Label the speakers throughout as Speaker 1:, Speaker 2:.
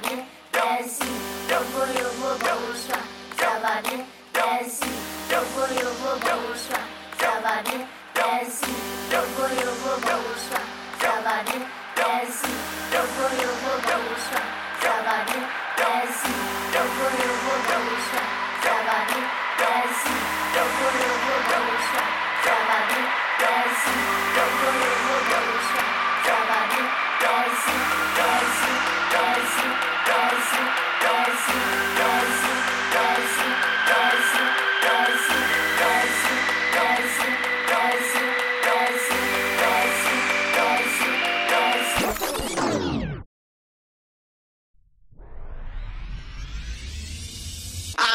Speaker 1: One.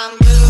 Speaker 2: I'm good.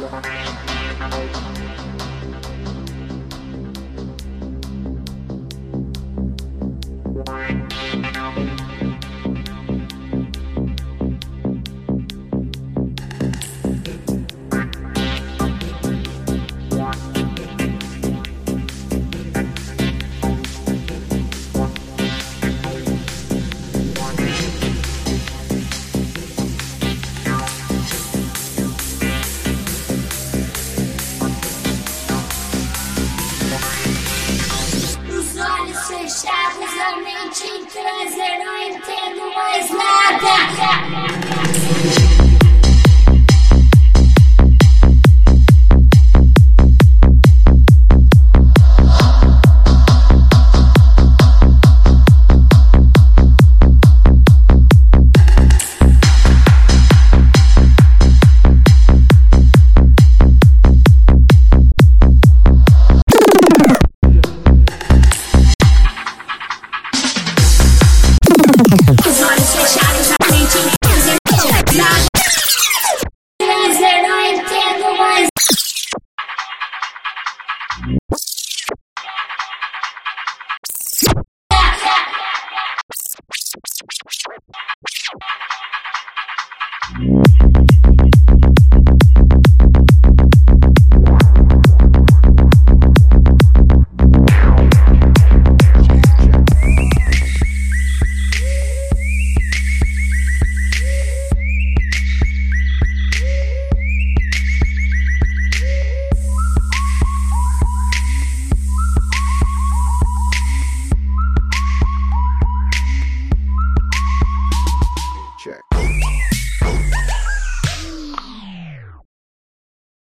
Speaker 1: Yeah.